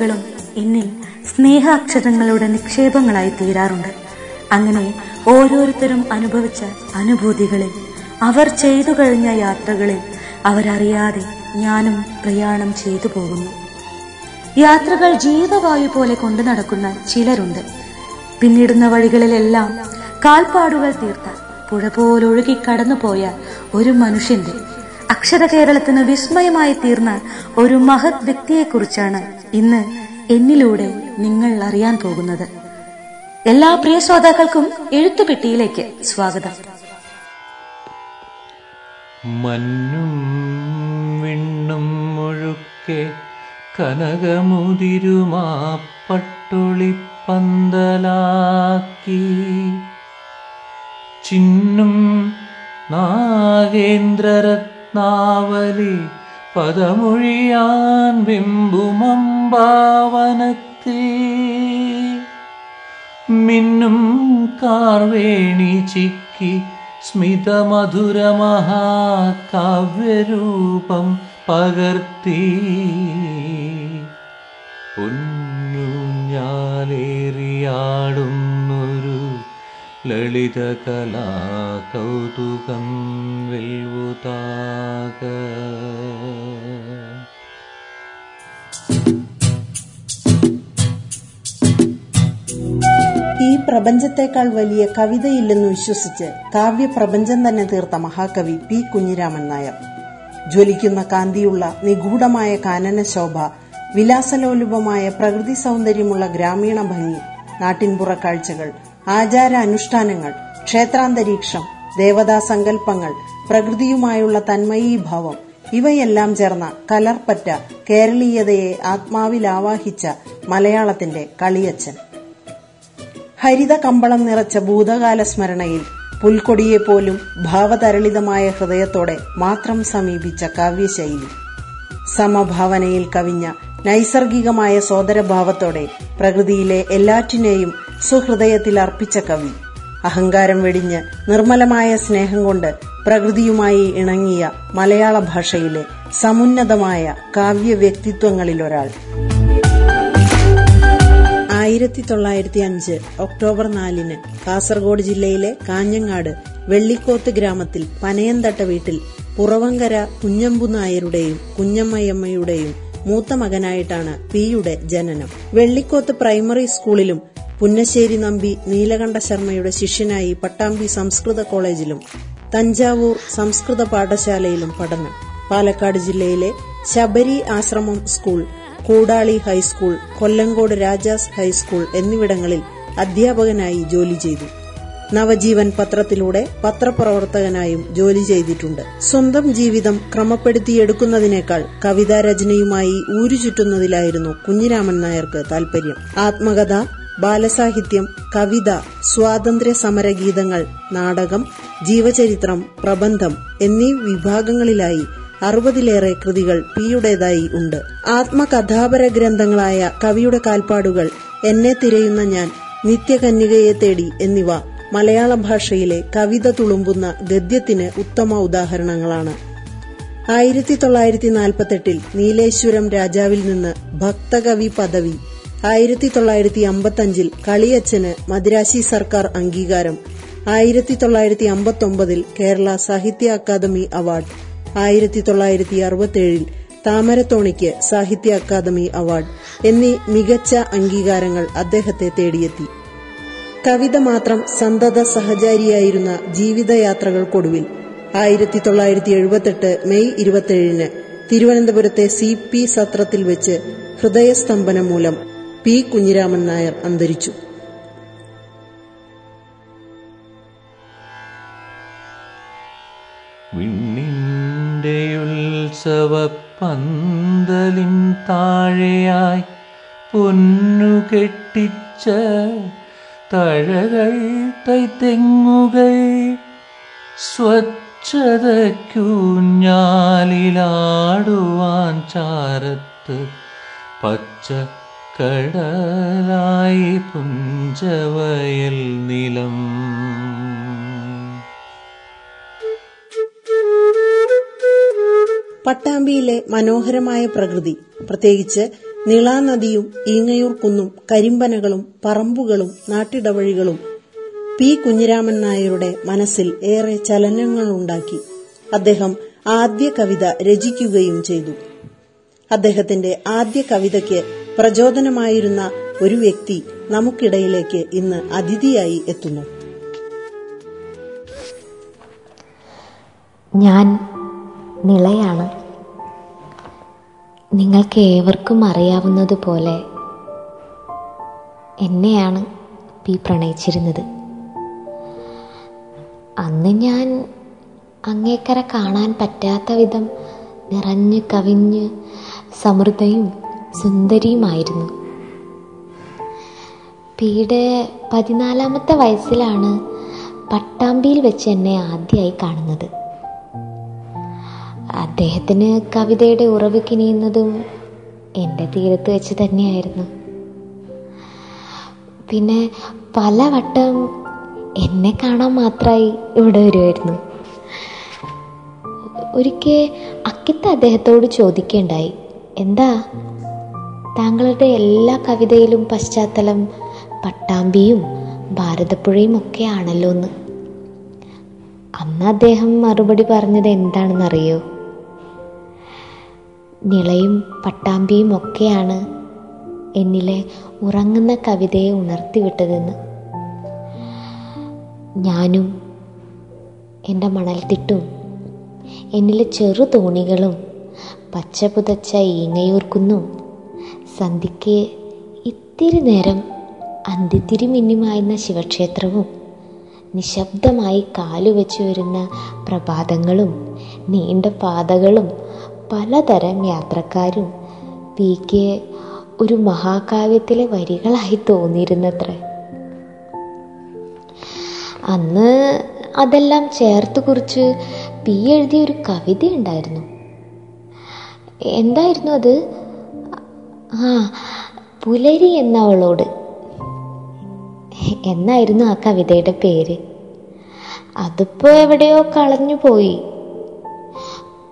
യാത്രകളും എന്നിൽ സ്നേഹാക്ഷരങ്ങളുടെ നിക്ഷേപങ്ങളായി തീരാറുണ്ട്. അങ്ങനെ ഓരോരുത്തരും അനുഭവിച്ച അനുഭൂതികളിൽ അവർ ചെയ്തു കഴിഞ്ഞ യാത്രകളിൽ അവരറിയാതെ ഞാനും പ്രയാണം ചെയ്തു പോകുന്നു. യാത്രകൾ ജീവവായു പോലെ കൊണ്ടു നടക്കുന്ന ചിലരുണ്ട്. പിന്നിടുന്ന വഴികളിലെല്ലാം കാൽപ്പാടുകൾ തീർത്ത പുഴ പോലൊഴുകി കടന്നുപോയ ഒരു മനുഷ്യന്റെ അക്ഷര കേരളത്തിന് വിസ്മയമായി തീർന്ന ഒരു മഹത് വ്യക്തിയെക്കുറിച്ചാണ് ഇന്ന് എന്നിലൂടെ നിങ്ങൾ അറിയാൻ പോകുന്നത്. എല്ലാ പ്രിയ ശ്രോതാക്കൾക്കും എഴുത്തുപെട്ടിയിലേക്ക് സ്വാഗതം. മഞ്ഞും വിണ്ണും മുഴുക്കെ കനകമുതിരുമാ ചിന്നും ചിന്നും നാഗേന്ദ്രരത്നാവലി പദമൊഴിയാൻ വെമ്പുമമ്പാവനത്തിൽ. മിന്നും കാർവേണി ചിക്കി സ്മിതമധുരമഹാകാവ്യരൂപം പകർത്തി. പൊന്നുഞ്ഞാലേറിയാടുന്നൊരു ലളിത കലാ കൗതുകം വെൽവുതാക ഈ പ്രപഞ്ചത്തെക്കാൾ വലിയ കവിതയില്ലെന്ന് വിശ്വസിച്ച് കാവ്യപ്രപഞ്ചം തന്നെ തീർത്ത മഹാകവി പി കുഞ്ഞിരാമൻ നായർ. ജ്വലിക്കുന്ന കാന്തിയുള്ള നിഗൂഢമായ കാനന ശോഭ വിലാസലോലുപമായ പ്രകൃതി സൗന്ദര്യമുള്ള ഗ്രാമീണ ഭംഗി നാട്ടിൻപുറ കാഴ്ചകൾ ആചാര അനുഷ്ഠാനങ്ങൾ ക്ഷേത്രാന്തരീക്ഷം ദേവതാ സങ്കല്പങ്ങൾ പ്രകൃതിയുമായുള്ള തന്മയീഭാവം. ഇവയെല്ലാം ചേർന്ന കലർപ്പറ്റ കേരളീയതയെ ആത്മാവിൽ ആവാഹിച്ച മലയാളത്തിന്റെ കളിയച്ചൻ ഹരിത കമ്പളം നിറച്ച ഭൂതകാല സ്മരണയിൽ പുൽക്കൊടിയെപ്പോലും ഭാവതരളിതമായ ഹൃദയത്തോടെ മാത്രം സമീപിച്ച കാവ്യശൈലി. സമഭാവനയിൽ കവിഞ്ഞ നൈസർഗികമായ സോദരഭാവത്തോടെ പ്രകൃതിയിലെ എല്ലാറ്റിനെയും സുഹൃദയത്തിൽ അർപ്പിച്ച കവി. അഹങ്കാരം വെടിഞ്ഞ് നിർമ്മലമായ സ്നേഹം കൊണ്ട് പ്രകൃതിയുമായി ഇണങ്ങിയ മലയാള ഭാഷയിലെ സമുന്നതമായ കാവ്യ വ്യക്തിത്വങ്ങളിലൊരാൾ. ആയിരത്തി തൊള്ളായിരത്തി അഞ്ച് ഒക്ടോബർ നാലിന് കാസർഗോഡ് ജില്ലയിലെ കാഞ്ഞങ്ങാട് വെള്ളിക്കോത്ത് ഗ്രാമത്തിൽ പനയന്തട്ട വീട്ടിൽ പുറവങ്കര കുഞ്ഞമ്പു നായരുടെയും കുഞ്ഞമ്മയമ്മയുടെയും മൂത്ത മകനായിട്ടാണ് പിയുടെ ജനനം. വെള്ളിക്കോത്ത് പ്രൈമറി സ്കൂളിലും പുന്നശ്ശേരി നമ്പി നീലകണ്ഠ ശർമ്മയുടെ ശിഷ്യനായി പട്ടാമ്പി സംസ്കൃത കോളേജിലും തഞ്ചാവൂർ സംസ്കൃത പാഠശാലയിലും പഠനം. പാലക്കാട് ജില്ലയിലെ Sabari Ashramam school Koodali high school Kollengode Rajas high school എന്നിവിടങ്ങളിൽ അധ്യാപകനായി ജോലി ചെയ്തു. നവജീവൻ പത്രത്തിലൂടെ പത്രപ്രവർത്തകനായും ജോലി ചെയ്തിട്ടുണ്ട്. സ്വന്തം ജീവിതം ക്രമപ്പെടുത്തിയെടുക്കുന്നതിനേക്കാൾ കവിതാരചനയുമായി ഊരുചുറ്റുന്നതിലായിരുന്നു കുഞ്ഞിരാമൻ നായർക്ക് താൽപര്യം. ആത്മകഥ ബാലസാഹിത്യം കവിത സ്വാതന്ത്ര്യ സമരഗീതങ്ങൾ നാടകം ജീവചരിത്രം പ്രബന്ധം എന്നീ വിഭാഗങ്ങളിലായി അറുപതിലേറെ കൃതികൾ പിയുടേതായി ഉണ്ട്. ആത്മകഥാപര ഗ്രന്ഥങ്ങളായ കവിയുടെ കാൽപ്പാടുകൾ എന്നെ തിരയുന്ന ഞാൻ നിത്യകന്യകയെ തേടി എന്നിവ മലയാള ഭാഷയിലെ കവിത തുളുമ്പുന്ന ഗദ്യത്തിന് ഉത്തമ ഉദാഹരണങ്ങളാണ്. ആയിരത്തി തൊള്ളായിരത്തി നാൽപ്പത്തെട്ടിൽ നീലേശ്വരം രാജാവിൽ നിന്ന് ഭക്തകവി പദവി ആയിരത്തി തൊള്ളായിരത്തി അമ്പത്തഞ്ചിൽ കളിയച്ഛന് മദ്രാശി സർക്കാർ അംഗീകാരം. ആയിരത്തി തൊള്ളായിരത്തി അമ്പത്തൊമ്പതിൽ കേരള സാഹിത്യ അക്കാദമി അവാർഡ്. ആയിരത്തി തൊള്ളായിരത്തി അറുപത്തിയേഴിൽ താമരത്തോണിക്ക് സാഹിത്യ അക്കാദമി അവാർഡ് എന്നീ മികച്ച അംഗീകാരങ്ങൾ അദ്ദേഹത്തെ തേടിയെത്തി. കവിത മാത്രം സന്തത സഹചാരിയായിരുന്ന ജീവിതയാത്രകൾക്കൊടുവിൽ ആയിരത്തി തൊള്ളായിരത്തി എഴുപത്തെട്ട് മെയ് ഇരുപത്തിയേഴിന് തിരുവനന്തപുരത്തെ സി പി സത്രത്തിൽ വെച്ച് ഹൃദയസ്തംഭനം മൂലം പി കുഞ്ഞിരാമൻ നായർ അന്തരിച്ചു. വിണ്ണിന്റെ ഉത്സവ പന്തലിൻ താഴെയായി പൊന്നു കെട്ടിച്ച തഴകൾ തൈത്തെങ്ങുകൾ സ്വച്ഛതയ്ക്കൂഞ്ഞാലിലാടുവാൻ ചാരത്ത് പച്ച കടലായി പുഞ്ചവയൽ നിലം. പട്ടാമ്പിയിലെ മനോഹരമായ പ്രകൃതി പ്രത്യേകിച്ച് നിളാനദിയും ഈങ്ങയൂർ കുന്നും കരിമ്പനകളും പറമ്പുകളും നാട്ടിടവഴികളും പി. കുഞ്ഞിരാമൻ നായരുടെ മനസ്സിൽ ഏറെ ചലനങ്ങളുണ്ടാക്കി. അദ്ദേഹം ആദ്യ കവിത രചിക്കുകയും ചെയ്തു. അദ്ദേഹത്തിന്റെ ആദ്യ കവിതയ്ക്ക് പ്രചോദനമായിരുന്ന ഒരു വ്യക്തി നമുക്കിടയിലേക്ക് ഇന്ന് അതിഥിയായി എത്തുന്നു. ഞാൻ നിളയാണ്. നിങ്ങൾക്ക് ഏവർക്കും അറിയാവുന്നതുപോലെ എന്നെയാണ് പി പ്രണയിച്ചിരുന്നത്. അന്ന് ഞാൻ അങ്ങേക്കര കാണാൻ പറ്റാത്ത വിധം നിറഞ്ഞ് കവിഞ്ഞ് സമൃദ്ധയും സുന്ദരിയുമായിരുന്നു. പിയുടെ പതിനാലാമത്തെ വയസ്സിലാണ് പട്ടാമ്പിയിൽ വെച്ച് എന്നെ ആദ്യമായി കാണുന്നത്. അദ്ദേഹത്തിന് കവിതയുടെ ഉറവ് കിനിയുന്നതും എന്റെ തീരത്ത് വെച്ച് തന്നെയായിരുന്നു. പിന്നെ പലവട്ടം എന്നെ കാണാൻ മാത്രമായി ഇവിടെ വരുമായിരുന്നു ഒരിക്കൽ അക്കിത്ത അദ്ദേഹത്തോട് ചോദിക്കേണ്ടായി എന്താ താങ്കളുടെ എല്ലാ കവിതയിലും പശ്ചാത്തലം പട്ടാമ്പിയും ഭാരതപ്പുഴയും ഒക്കെ ആണല്ലോ എന്ന് അന്ന് അദ്ദേഹം മറുപടി പറഞ്ഞത് എന്താണെന്നറിയോ? നിളയും പട്ടാമ്പിയും ഒക്കെയാണ് എന്നിലെ ഉറങ്ങുന്ന കവിതയെ ഉണർത്തിവിട്ടതെന്ന്. ഞാനും എന്റെ മണൽത്തിട്ടും എന്നിലെ ചെറു തോണികളും പച്ച പുതച്ച ഈങ്ങയൂർക്കുന്നും സന്ധ്യയ്ക്ക് ഇത്തിരി നേരം അന്തിത്തിരി മിന്നിമായുന്ന ശിവക്ഷേത്രവും നിശബ്ദമായി കാലുവെച്ചു വരുന്ന പ്രഭാതങ്ങളും നീണ്ട പാതകളും പലതരം യാത്രക്കാരും പി കെ ഒരു മഹാകാവ്യത്തിലെ വരികളായി തോന്നിയിരുന്നത്രേ. അന്ന് അതെല്ലാം ചേർത്ത് കുറിച്ച് പി എഴുതിയ ഒരു കവിത ഉണ്ടായിരുന്നു എന്തായിരുന്നു അത്? ആ പുലരി എന്നവളോട്. എന്നായിരുന്നു ആ കവിതയുടെ പേര്. അതിപ്പോ എവിടെയോ കളഞ്ഞു പോയി.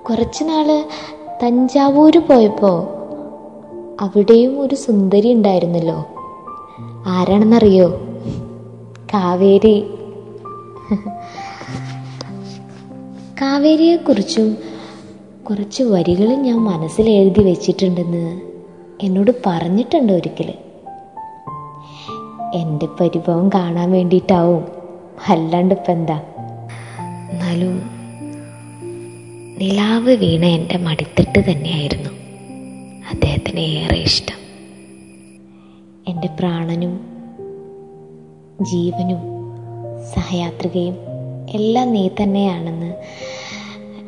കുറച്ചു നാൾ തഞ്ചാവൂര് പോയപ്പോ അവിടെയും ഒരു സുന്ദരി ഉണ്ടായിരുന്നല്ലോ. ആരാണെന്നറിയോ? കാവേരി. കാവേരിയെക്കുറിച്ചും കുറച്ച് വരികൾ ഞാൻ മനസ്സിൽ എഴുതി വെച്ചിട്ടുണ്ടെന്ന് എന്നോട് പറഞ്ഞിട്ടുണ്ട് ഒരിക്കൽ എന്റെ പരിഭവം കാണാൻ വേണ്ടിയിട്ടാവും. അല്ലാണ്ട് ഇപ്പം എന്താ? എന്നാലും നിലാവ് വീണ എന്റെ മടിത്തട്ട് തന്നെയായിരുന്നു. അദ്ദേഹത്തിന് ഏറെ ഇഷ്ടം. എന്റെ പ്രാണനും ജീവനും സഹയാത്രികയും എല്ലാം നീ തന്നെയാണെന്ന്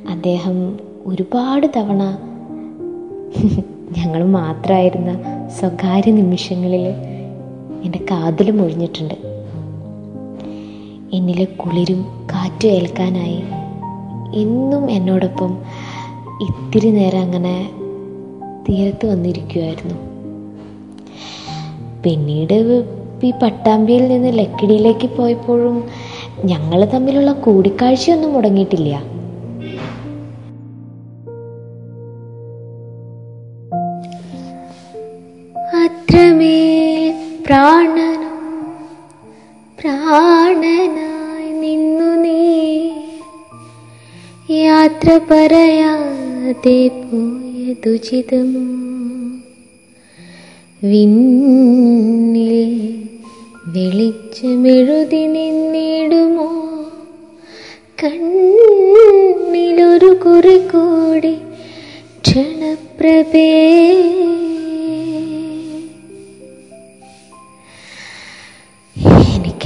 അദ്ദേഹം ഒരുപാട് തവണ ഞങ്ങൾ മാത്രമായിരുന്ന സ്വകാര്യ നിമിഷങ്ങളിൽ എന്റെ കാതിൽ മൊഴിഞ്ഞിട്ടുണ്ട് എന്നിലെ കുളിരും കാറ്റും ഏൽക്കാനായി എന്നും എന്നോടൊപ്പം ഇത്തിരി നേരം അങ്ങനെ തീരത്ത് വന്നിരിക്കുമായിരുന്നു പിന്നീട് ഈ പട്ടാമ്പിയിൽ നിന്ന് ലക്കിടിയിലേക്ക് പോയപ്പോഴും ഞങ്ങൾ തമ്മിലുള്ള കൂടിക്കാഴ്ചയൊന്നും മുടങ്ങിയിട്ടില്ല. അത്രമേൽ പ്രാണനും. പ്രാണനായി നിന്നു നീ. യാത്ര പറയാതെ പോയതുചിതമോ വിണ്ണിൽ വെളിച്ചമെഴുതി നിന്നിടുമോ? കണ്ണിലൊരു കുറി കൂടി ക്ഷണപ്രഭേ.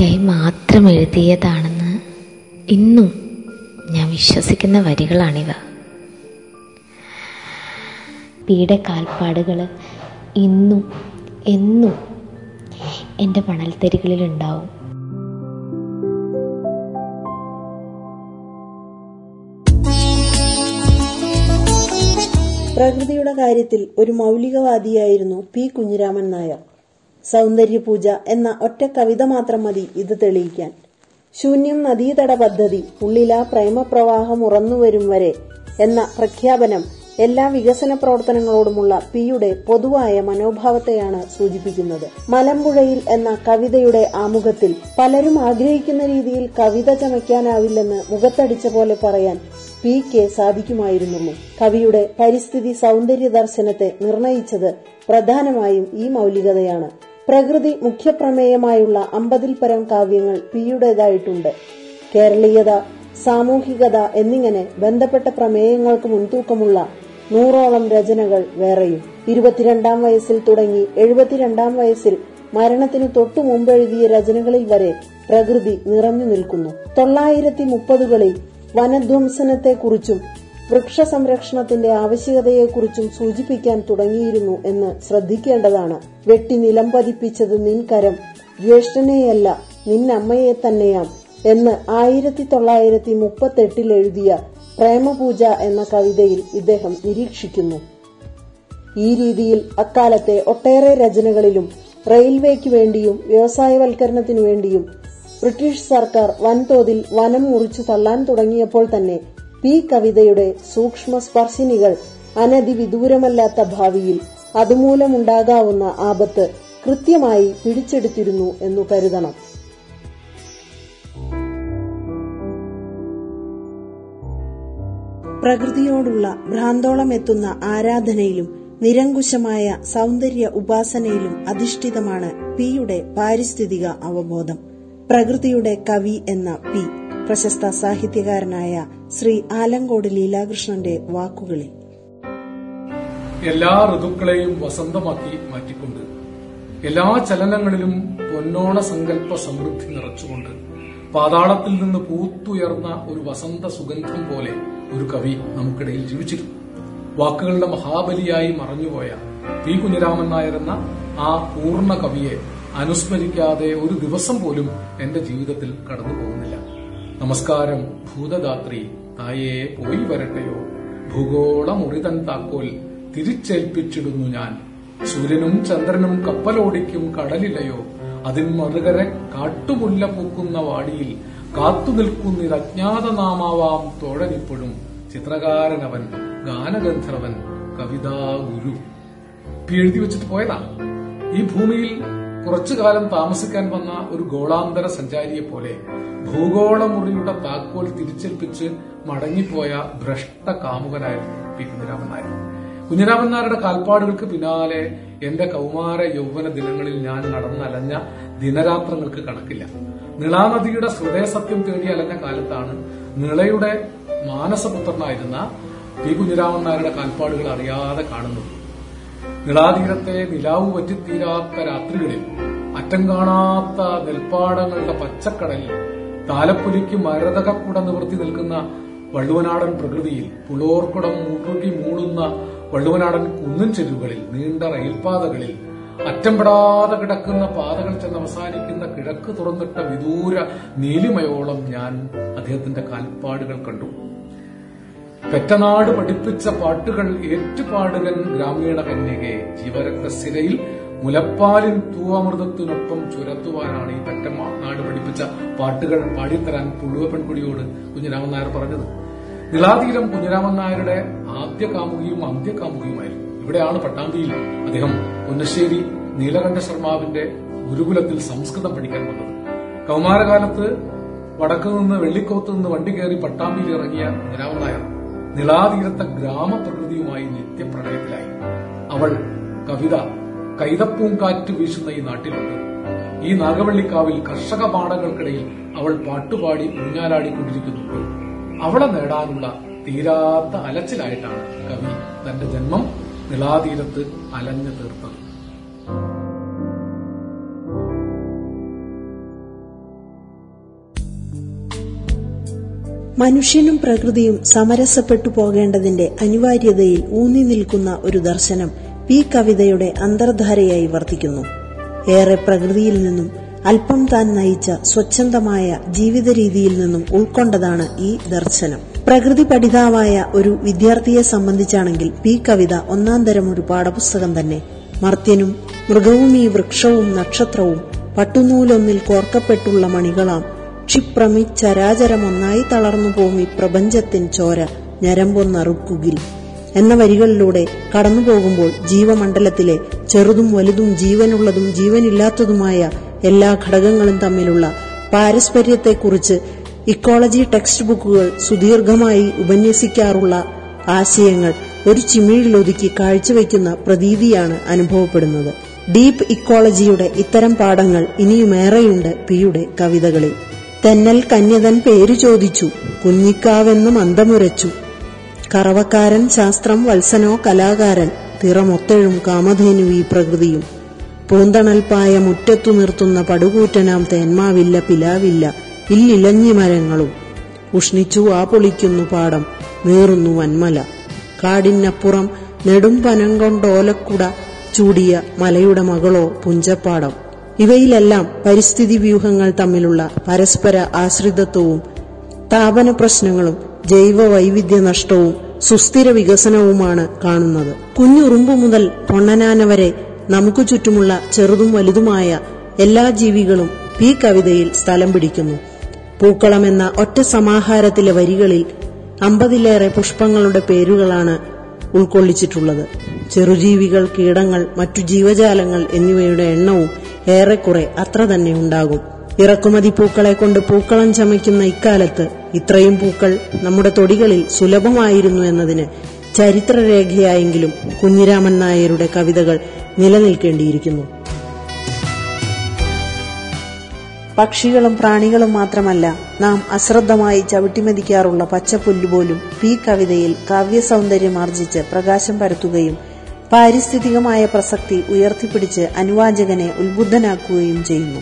എനിക്കായി മാത്രം എഴുതിയതാണെന്ന് ഇന്നും ഞാൻ വിശ്വസിക്കുന്ന വരികളാണിവ. പീടെ കാൽപ്പാടുകൾ ഇന്നും എന്നും എന്റെ മണൽത്തരികളിലുണ്ടാവും. പ്രകൃതിയുടെ കാര്യത്തിൽ ഒരു മൗലികവാദിയായിരുന്നു പി കുഞ്ഞിരാമൻ നായർ. സൗന്ദര്യപൂജ എന്ന ഒറ്റ കവിത മാത്രം മതി ഇത് തെളിയിക്കാൻ. ശൂന്യം നദീതട പദ്ധതി ഉള്ളിലാ പ്രേമപ്രവാഹം ഉറന്നുവരും വരെ എന്ന പ്രഖ്യാപനം എല്ലാ വികസന പ്രവർത്തനങ്ങളോടുമുള്ള പിയുടെ പൊതുവായ മനോഭാവത്തെയാണ് സൂചിപ്പിക്കുന്നത്. മലമ്പുഴയിൽ എന്ന കവിതയുടെ ആമുഖത്തിൽ പലരും ആഗ്രഹിക്കുന്ന രീതിയിൽ കവിത ചമയ്ക്കാനാവില്ലെന്ന് മുഖത്തടിച്ച പോലെ പറയാൻ പി കെ സാധിക്കുമായിരുന്നുള്ളൂ. കവിയുടെ പരിസ്ഥിതി സൗന്ദര്യ ദർശനത്തെ നിർണയിച്ചത് പ്രധാനമായും ഈ മൗലികതയാണ്. പ്രകൃതി മുഖ്യപ്രമേയമായുള്ള അമ്പതിൽ പരം കാവ്യങ്ങൾ പിയുടേതായിട്ടുണ്ട്. കേരളീയത സാമൂഹികത എന്നിങ്ങനെ ബന്ധപ്പെട്ട പ്രമേയങ്ങൾക്ക് മുൻതൂക്കമുള്ള നൂറോളം രചനകൾ വേറെയും. ഇരുപത്തിരണ്ടാം വയസ്സിൽ തുടങ്ങി എഴുപത്തിരണ്ടാം വയസ്സിൽ മരണത്തിനു തൊട്ടു മുമ്പെഴുതിയ രചനകളിൽ വരെ പ്രകൃതി നിറഞ്ഞു നിൽക്കുന്നു. തൊള്ളായിരത്തി മുപ്പതുകളിൽ വനധ്വംസനത്തെക്കുറിച്ചും വൃക്ഷ സംരക്ഷണത്തിന്റെ ആവശ്യകതയെക്കുറിച്ചും സൂചിപ്പിക്കാൻ തുടങ്ങിയിരുന്നു എന്ന് ശ്രദ്ധിക്കേണ്ടതാണ്. വെട്ടി നിലം പതിപ്പിച്ചത് നിൻകരം ജ്യേഷ്ഠനെയല്ല നിന്നമ്മയെ തന്നെയാം എന്ന് ആയിരത്തി തൊള്ളായിരത്തി മുപ്പത്തെട്ടിൽ എഴുതിയ പ്രേമപൂജ എന്ന കവിതയിൽ ഇദ്ദേഹം നിരീക്ഷിക്കുന്നു. ഈ രീതിയിൽ അക്കാലത്തെ ഒട്ടേറെ രചനകളിലും റെയിൽവേക്ക് വേണ്ടിയും വ്യവസായവൽക്കരണത്തിനു വേണ്ടിയും ബ്രിട്ടീഷ് സർക്കാർ വൻതോതിൽ വനം മുറിച്ചു തള്ളാൻ തുടങ്ങിയപ്പോൾ തന്നെ പി കവിതയുടെ സൂക്ഷ്മ സ്പർശിനികൾ അനധിവിദൂരമല്ലാത്ത ഭാവിയിൽ അതുമൂലമുണ്ടാകാവുന്ന ആപത്ത് കൃത്യമായി പിടിച്ചെടുത്തിരുന്നു എന്നു കരുതണം. പ്രകൃതിയോടുള്ള ഭ്രാന്തോളം എത്തുന്ന ആരാധനയിലും നിരങ്കുശമായ സൗന്ദര്യ ഉപാസനയിലും അധിഷ്ഠിതമാണ് പിയുടെ പാരിസ്ഥിതിക അവബോധം. പ്രകൃതിയുടെ കവി എന്ന പി. പ്രശസ്ത സാഹിത്യകാരനായ ശ്രീ ആലങ്കോട് ലീലാകൃഷ്ണന്റെ വാക്കുകളിൽ എല്ലാ ഋതുക്കളെയും വസന്തമാക്കി മാറ്റിക്കൊണ്ട് എല്ലാ ചലനങ്ങളിലും പൊന്നോണ സങ്കല്പ സമൃദ്ധി നിറച്ചുകൊണ്ട് പാതാളത്തിൽ നിന്ന് പൂത്തുയർന്ന ഒരു വസന്ത സുഗന്ധം പോലെ ഒരു കവി നമുക്കിടയിൽ ജീവിച്ചിരുന്നു. വാക്കുകളുടെ മഹാബലിയായി മറഞ്ഞുപോയ പി. കുഞ്ഞിരാമൻ നായർ എന്ന ആ പൂർണ കവിയെ അനുസ്മരിക്കാതെ ഒരു ദിവസം പോലും എന്റെ ജീവിതത്തിൽ കടന്നു പോകുന്നില്ല നമസ്കാരം ഭൂതദാത്രി. തായേ പോയി വരട്ടെയോ? ഭൂഗോള മുറിതൻ താക്കോൽ തിരിച്ചേൽപ്പിച്ചിടുന്നു ഞാൻ. സൂര്യനും ചന്ദ്രനും കപ്പലോടിക്കും കടലിലയോ? അതിൻ മറുകരെ കാട്ടുമുല്ല പൂക്കുന്ന വാടിയിൽ കാത്തുനിൽക്കുന്നിരജ്ഞാതനാമാവാം തോഴനിപ്പോഴും ചിത്രകാരനവൻ ഗാനഗന്ധർവൻ കവിതാ ഗുരു. എഴുതി വെച്ചിട്ട് പോയതാ? ഈ ഭൂമിയിൽ കുറച്ചു കാലം താമസിക്കാൻ വന്ന ഒരു ഗോളാന്തര സഞ്ചാരിയെ പോലെ ഭൂഗോളമുറിയുടെ താക്കോൽ തിരിച്ചേൽപ്പിച്ച് മടങ്ങിപ്പോയ ഭ്രഷ്ട കാമുകനായിരുന്നു പി കുഞ്ഞിരാമൻ നായർ. കുഞ്ഞിരാമൻ നായരുടെ കാൽപ്പാടുകൾക്ക് പിന്നാലെ എന്റെ കൗമാര യൗവന ദിനങ്ങളിൽ ഞാൻ നടന്നലഞ്ഞ ദിനരാത്രങ്ങൾക്ക് കണക്കില്ല. നിളാനദിയുടെ ഹൃദയസത്യം തേടി അലഞ്ഞ കാലത്താണ് നിളയുടെ മാനസപുത്രനായിരുന്ന പി കുഞ്ഞിരാമൻ നായരുടെ കാൽപ്പാടുകൾ അറിയാതെ കാണുന്നത്. നിളാതീരത്തെ നിലാവ് പറ്റിത്തീരാത്ത രാത്രികളിൽ അറ്റം കാണാത്ത നെൽപ്പാടങ്ങളുടെ പച്ചക്കടലിൽ താലപ്പൊലിക്ക് മരതകക്കുട നിവർത്തി നിൽക്കുന്ന വള്ളുവനാടൻ പ്രകൃതിയിൽ പുളോർക്കുടം മുറുകി മൂളുന്ന വള്ളുവനാടൻ കുന്നിൻ ചെരുവുകളിൽ നീണ്ട റെയിൽപാതകളിൽ അറ്റംപെടാതെ കിടക്കുന്ന പാതകൾ ചെന്ന് അവസാനിക്കുന്ന കിഴക്ക് തുറന്നിട്ട വിദൂര നീലിമയോളം ഞാൻ അദ്ദേഹത്തിന്റെ കാൽപ്പാടുകൾ കണ്ടു. പെറ്റനാട് പഠിപ്പിച്ച പാട്ടുകൾ ഏറ്റുപാടുകൻ ഗ്രാമീണ കന്യകെ. ജീവരക്തസ്ഥിരയിൽ മുലപ്പാലിൻ തൂവമൃതത്തിനൊപ്പം ചുരത്തുവാനാണ് ഈ പെറ്റനാട് പഠിപ്പിച്ച പാട്ടുകൾ പാടിത്തരാൻ പുഴുവ പെൺകുടിയോട് കുഞ്ഞിരാമൻ നായർ പറഞ്ഞത്. നിളാതീരം കുഞ്ഞിരാമൻ നായരുടെ ആദ്യ കാമുകിയും അന്ത്യ കാമുകിയുമായിരുന്നു. ഇവിടെയാണ് പട്ടാമ്പിയിൽ അദ്ദേഹം പൊന്നശ്ശേരി നീലകണ്ഠ ശർമാവിന്റെ ഗുരുകുലത്തിൽ സംസ്കൃതം പഠിക്കാൻ വന്നത്. കൗമാരകാലത്ത് വടക്കു നിന്ന് വെള്ളിക്കോത്ത് നിന്ന് വണ്ടി കയറി പട്ടാമ്പിയിൽ ഇറങ്ങിയ കുഞ്ഞിരാമൻ നായർ നിളാതീരത്തെ ഗ്രാമപ്രകൃതിയുമായി നിത്യപ്രണയത്തിലായി. അവൾ കവിത കൈതപ്പൂങ്കാറ്റ് വീശുന്ന ഈ നാട്ടിലുണ്ട്. ഈ നാഗവള്ളിക്കാവിൽ കർഷക പാടങ്ങൾക്കിടയിൽ അവൾ പാട്ടുപാടി ഊഞ്ഞാലാടിക്കൊണ്ടിരിക്കുന്നുണ്ട് അവളെ നേടാനുള്ള തീരാത്ത അലച്ചിലായിട്ടാണ് കവി തന്റെ ജന്മം നിളാതീരത്ത് അലഞ്ഞു തീർത്തത്. മനുഷ്യനും പ്രകൃതിയും സമരസപ്പെട്ടു പോകേണ്ടതിന്റെ അനിവാര്യതയിൽ ഊന്നി നിൽക്കുന്ന ഒരു ദർശനം പി കവിതയുടെ അന്തർധാരയായി വർത്തിക്കുന്നു. ഏറെ പ്രകൃതിയിൽ നിന്നും അല്പം താൻ നയിച്ച സ്വച്ഛന്തമായ ജീവിത രീതിയിൽ നിന്നും ഉൾക്കൊണ്ടതാണ് ഈ ദർശനം. പ്രകൃതി പഠിതാവായ ഒരു വിദ്യാർത്ഥിയെ സംബന്ധിച്ചാണെങ്കിൽ പി കവിത ഒന്നാം തരം ഒരു പാഠപുസ്തകം തന്നെ. മർത്യനും മൃഗവും ഈ വൃക്ഷവും നക്ഷത്രവും പട്ടുനൂലൊന്നിൽ കോർക്കപ്പെട്ടുള്ള മണികളാം ക്ഷിപ്രമിച്ചരാചരമൊന്നായി തളർന്നു പോമി പ്രപഞ്ചത്തിൻ ചോര. ഞരമ്പൊന്നറുക്കുകിൽ. എന്ന വരികളിലൂടെ കടന്നുപോകുമ്പോൾ ജീവമണ്ഡലത്തിലെ ചെറുതും വലുതും ജീവനുള്ളതും ജീവനില്ലാത്തതുമായ എല്ലാ ഘടകങ്ങളും തമ്മിലുള്ള പാരസ്പര്യത്തെക്കുറിച്ച് ഇക്കോളജി ടെക്സ്റ്റ് ബുക്കുകൾ സുദീർഘമായി ഉപന്യസിക്കാറുള്ള ആശയങ്ങൾ ഒരു ചിമിഴിലൊതുക്കി കാഴ്ചവെക്കുന്ന പ്രതീതിയാണ് അനുഭവപ്പെടുന്നത്. ഡീപ്പ് ഇക്കോളജിയുടെ ഇത്തരം പാഠങ്ങൾ ഇനിയുമേറെയുണ്ട് പിയുടെ കവിതകളിൽ. തെന്നൽ കന്യതൻ പേരു ചോദിച്ചു. കുഞ്ഞിക്കാവെന്ന് മന്ദമുരച്ചു. കറവക്കാരൻ ശാസ്ത്രം വത്സനോ കലാകാരൻ തിറമൊത്തഴും കാമധേനു ഈ പ്രകൃതിയും. പൂന്തണൽപ്പായ മുറ്റത്തു നിർത്തുന്ന പടുകൂറ്റനാം തേന്മാവില്ല പിലാവില്ല ഇല്ലിലഞ്ഞി മരങ്ങളും. ഉഷ്ണിച്ചു ആ പൊളിക്കുന്നു പാടം നീറുന്നു വന്മല. കാടിനപ്പുറം നെടും പനം കൊണ്ടോലക്കുട ചൂടിയ മലയുടെ മകളോ പുഞ്ചപ്പാടം. ഇവയിലെല്ലാം പരിസ്ഥിതി വ്യൂഹങ്ങൾ തമ്മിലുള്ള പരസ്പര ആശ്രിതത്വവും താപന പ്രശ്നങ്ങളും ജൈവ വൈവിധ്യ നഷ്ടവും സുസ്ഥിര വികസനവുമാണ് കാണുന്നത്. കുഞ്ഞുറുമ്പ് മുതൽ പൊണ്ണനാന വരെ നമുക്ക് ചുറ്റുമുള്ള ചെറുതും വലുതുമായ എല്ലാ ജീവികളും ഈ കവിതയിൽ സ്ഥലം പിടിക്കുന്നു. പൂക്കളം എന്ന ഒറ്റ സമാഹാരത്തിലെ വരികളിൽ അമ്പതിലേറെ പുഷ്പങ്ങളുടെ പേരുകളാണ് ഉൾക്കൊള്ളിച്ചിട്ടുള്ളത്. ചെറുജീവികൾ കീടങ്ങൾ മറ്റു ജീവജാലങ്ങൾ എന്നിവയുടെ എണ്ണവും ഏറെക്കുറെ അത്ര തന്നെ ഉണ്ടാകും. ഇറക്കുമതി പൂക്കളെ കൊണ്ട് പൂക്കളം ചമയ്ക്കുന്ന ഇക്കാലത്ത് ഇത്രയും പൂക്കൾ നമ്മുടെ തൊടികളിൽ സുലഭമായിരുന്നു എന്നതിന് ചരിത്രരേഖയായെങ്കിലും കുഞ്ഞിരാമൻ നായരുടെ കവിതകൾ നിലനിൽക്കേണ്ടിയിരിക്കുന്നു. പക്ഷികളും പ്രാണികളും മാത്രമല്ല നാം അശ്രദ്ധമായി ചവിട്ടിമതിക്കാറുള്ള പച്ചപ്പുല്ലുപോലും പി കവിതയിൽ കാവ്യസൗന്ദര്യം ആർജിച്ച് പ്രകാശം പരത്തുകയും പാരിസ്ഥിതികമായ പ്രസക്തി ഉയർത്തിപ്പിടിച്ച് അനുവാചകനെ ഉത്ബുദ്ധനാക്കുകയും ചെയ്യുന്നു.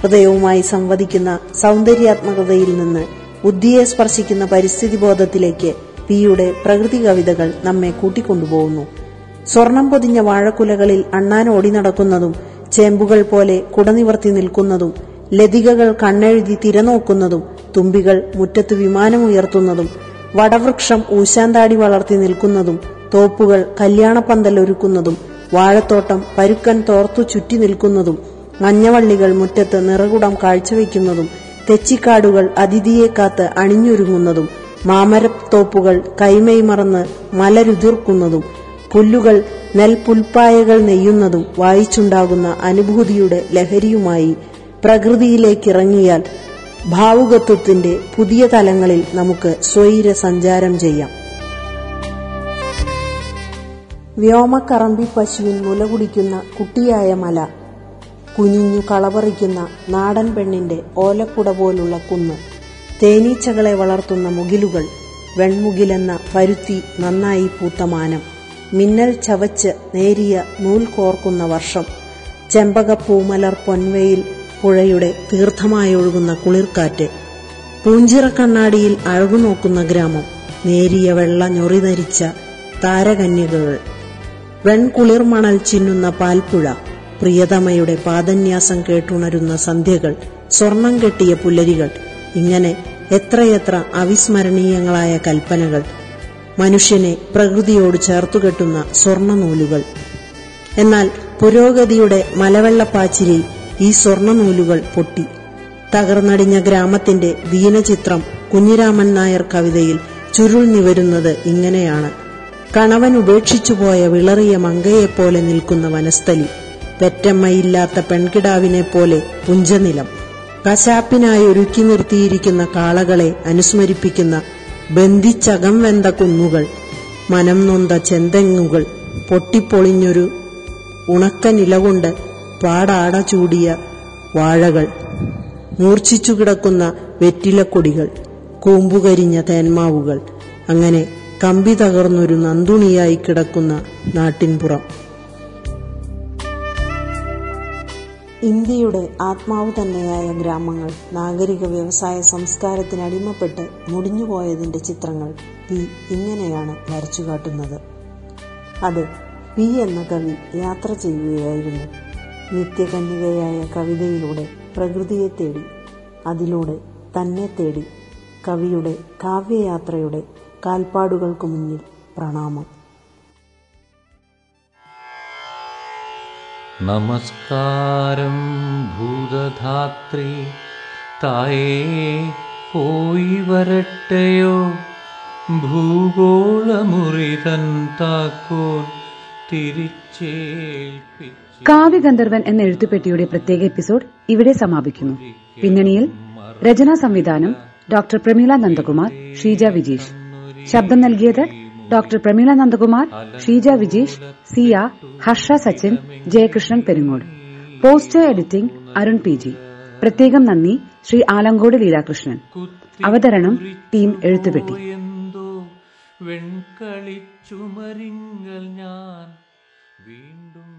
ഹൃദയവുമായി സംവദിക്കുന്ന സൗന്ദര്യാത്മകതയിൽ നിന്ന് ബുദ്ധിയെ സ്പർശിക്കുന്ന പരിസ്ഥിതി ബോധത്തിലേക്ക് പിയുടെ പ്രകൃതി കവിതകൾ നമ്മെ കൂട്ടിക്കൊണ്ടുപോകുന്നു. സ്വർണം പൊതിഞ്ഞ വാഴക്കുലകളിൽ അണ്ണാൻ ഓടി നടക്കുന്നതും ചേമ്പുകൾ പോലെ കുടനിവർത്തി നിൽക്കുന്നതും ലതികകൾ കണ്ണെഴുതി തിരനോക്കുന്നതും തുമ്പികൾ മുറ്റത്ത് വിമാനമുയർത്തുന്നതും വടവൃക്ഷം ഊശാന്താടി വളർത്തി നിൽക്കുന്നതും തോപ്പുകൾ കല്യാണപ്പന്തൽ ഒരുക്കുന്നതും വാഴത്തോട്ടം പരുക്കൻ തോർത്തു ചുറ്റി നിൽക്കുന്നതും മഞ്ഞവള്ളികൾ മുറ്റത്ത് നിറകുടം കാഴ്ചവെക്കുന്നതും തെച്ചിക്കാടുകൾ അതിഥിയെ കാത്ത് അണിഞ്ഞൊരുങ്ങുന്നതും മാമരത്തോപ്പുകൾ കൈമൈ മറന്ന് മലരുതിർക്കുന്നതും പുല്ലുകൾ നെൽപുൽപ്പായകൾ നെയ്യുന്നതും വായിച്ചുണ്ടാകുന്ന അനുഭൂതിയുടെ ലഹരിയുമായി പ്രകൃതിയിലേക്കിറങ്ങിയാൽ ഭാവുകത്വത്തിന്റെ പുതിയ തലങ്ങളിൽ നമുക്ക് സ്വൈര സഞ്ചാരം ചെയ്യാം. വ്യോമക്കറമ്പി പശുവിൻ മുല കുടിക്കുന്ന കുട്ടിയായ മല. കുനിഞ്ഞു കളപറിക്കുന്ന നാടൻ പെണ്ണിന്റെ ഓലക്കുട പോലുള്ള കുന്ന്. തേനീച്ചകളെ വളർത്തുന്ന മുകിലുകൾ. വെൺമുകിലെന്ന പരുത്തി നന്നായി പൂത്ത മാനം. മിന്നൽ ചവച്ച് നേരിയ നൂൽ കോർക്കുന്ന വർഷം. ചെമ്പകപ്പൂമലർ പൊൻവയിൽ പുഴയുടെ തീർത്ഥമായൊഴുകുന്ന കുളിർക്കാറ്റ്. പൂഞ്ചിറ കണ്ണാടിയിൽ അഴകുനോക്കുന്ന ഗ്രാമം. നേരിയ വെള്ള ഞൊറി ധരിച്ച താരകന്യകകൾ. വെൺകുളിർമണൽ ചിന്നുന്ന പാൽപ്പുഴ പ്രിയതമയുടെ പാദന്യാസം കേട്ടുണരുന്ന സന്ധ്യകൾ സ്വർണം കെട്ടിയ പുല്ലരികൾ ഇങ്ങനെ എത്രയെത്ര അവിസ്മരണീയങ്ങളായ കൽപ്പനകൾ മനുഷ്യനെ പ്രകൃതിയോട് ചേർത്തുകെട്ടുന്ന സ്വർണനൂലുകൾ. എന്നാൽ പുരോഗതിയുടെ മലവെള്ളപ്പാച്ചിലിൽ ഈ സ്വർണനൂലുകൾ പൊട്ടി. തകർന്നടിഞ്ഞ ഗ്രാമത്തിന്റെ ദീനചിത്രം കുഞ്ഞിരാമൻ നായർ കവിതയിൽ ചുരുൾ നിവരുന്നത് ഇങ്ങനെയാണ്. കണവൻ ഉപേക്ഷിച്ചുപോയ വിളറിയ മങ്കയെപ്പോലെ നിൽക്കുന്ന വനസ്ഥലി പെറ്റമ്മയില്ലാത്ത പെൺകിടാവിനെ പോലെ പുഞ്ചനിലം കശാപ്പിനായി ഒരുക്കി നിർത്തിയിരിക്കുന്ന കാളകളെ അനുസ്മരിപ്പിക്കുന്ന ബന്ധിച്ചകം വെന്ത കുന്നുകൾ മനം നൊന്ത ചെന്തെങ്ങുകൾ പൊട്ടിപ്പൊളിഞ്ഞൊരു ഉണക്ക നിലകൊണ്ട് പാടാട ചൂടിയ വാഴകൾ മൂർച്ഛിച്ചു കിടക്കുന്ന വെറ്റിലക്കൊടികൾ കൂമ്പുകരിഞ്ഞ തേന്മാവുകൾ അങ്ങനെ കമ്പി തകർന്നൊരു നന്തുണിയായി കിടക്കുന്ന നാട്ടിൻപുറം. ഇന്ത്യയുടെ ആത്മാവ് തന്നെയായ ഗ്രാമങ്ങൾ നാഗരിക വ്യവസായ സംസ്കാരത്തിന് അടിമപ്പെട്ട് മുടിഞ്ഞുപോയതിന്റെ ചിത്രങ്ങൾ പി ഇങ്ങനെയാണ് വരച്ചു കാട്ടുന്നത്. അത് പി എന്ന കവി യാത്ര ചെയ്യുകയായിരുന്നു. നിത്യകന്യകയായ കവിതയിലൂടെ പ്രകൃതിയെ തേടി അതിലൂടെ തന്നെ തേടി കവിയുടെ കാവ്യയാത്രയുടെ കാൽപ്പാടുകൾക്ക് മുന്നിൽ പ്രണാമം. നമസ്കാരം ഭൂതധാത്രി. തായേ പോയി വരട്ടെയോ? ഭൂഗോളമുറിതൻ താക്കോൽ കാവ്യഗന്ധർവൻ എന്ന എഴുത്തുപെട്ടിയുടെ പ്രത്യേക എപ്പിസോഡ് ഇവിടെ സമാപിക്കുന്നു. പിന്നണിയിൽ രചനാ സംവിധാനം ഡോക്ടർ പ്രമീള നന്ദകുമാർ ഷീജ വിജീഷ്. ശബ്ദം നൽകിയത് doctor Prameela Nandakumar Sheeja Vijeesh Ziya Harsha Sachin Jayakrishnan Perungode. Poster editing Arun P G. പ്രത്യേകം നന്ദി ശ്രീ ആലങ്കോട് ലീലാകൃഷ്ണൻ. അവതരണം ടീം എഴുത്തുപെട്ടി. വെൺകളിച്ചുമരിങ്ങൾ ഞാൻ വീണ്ടും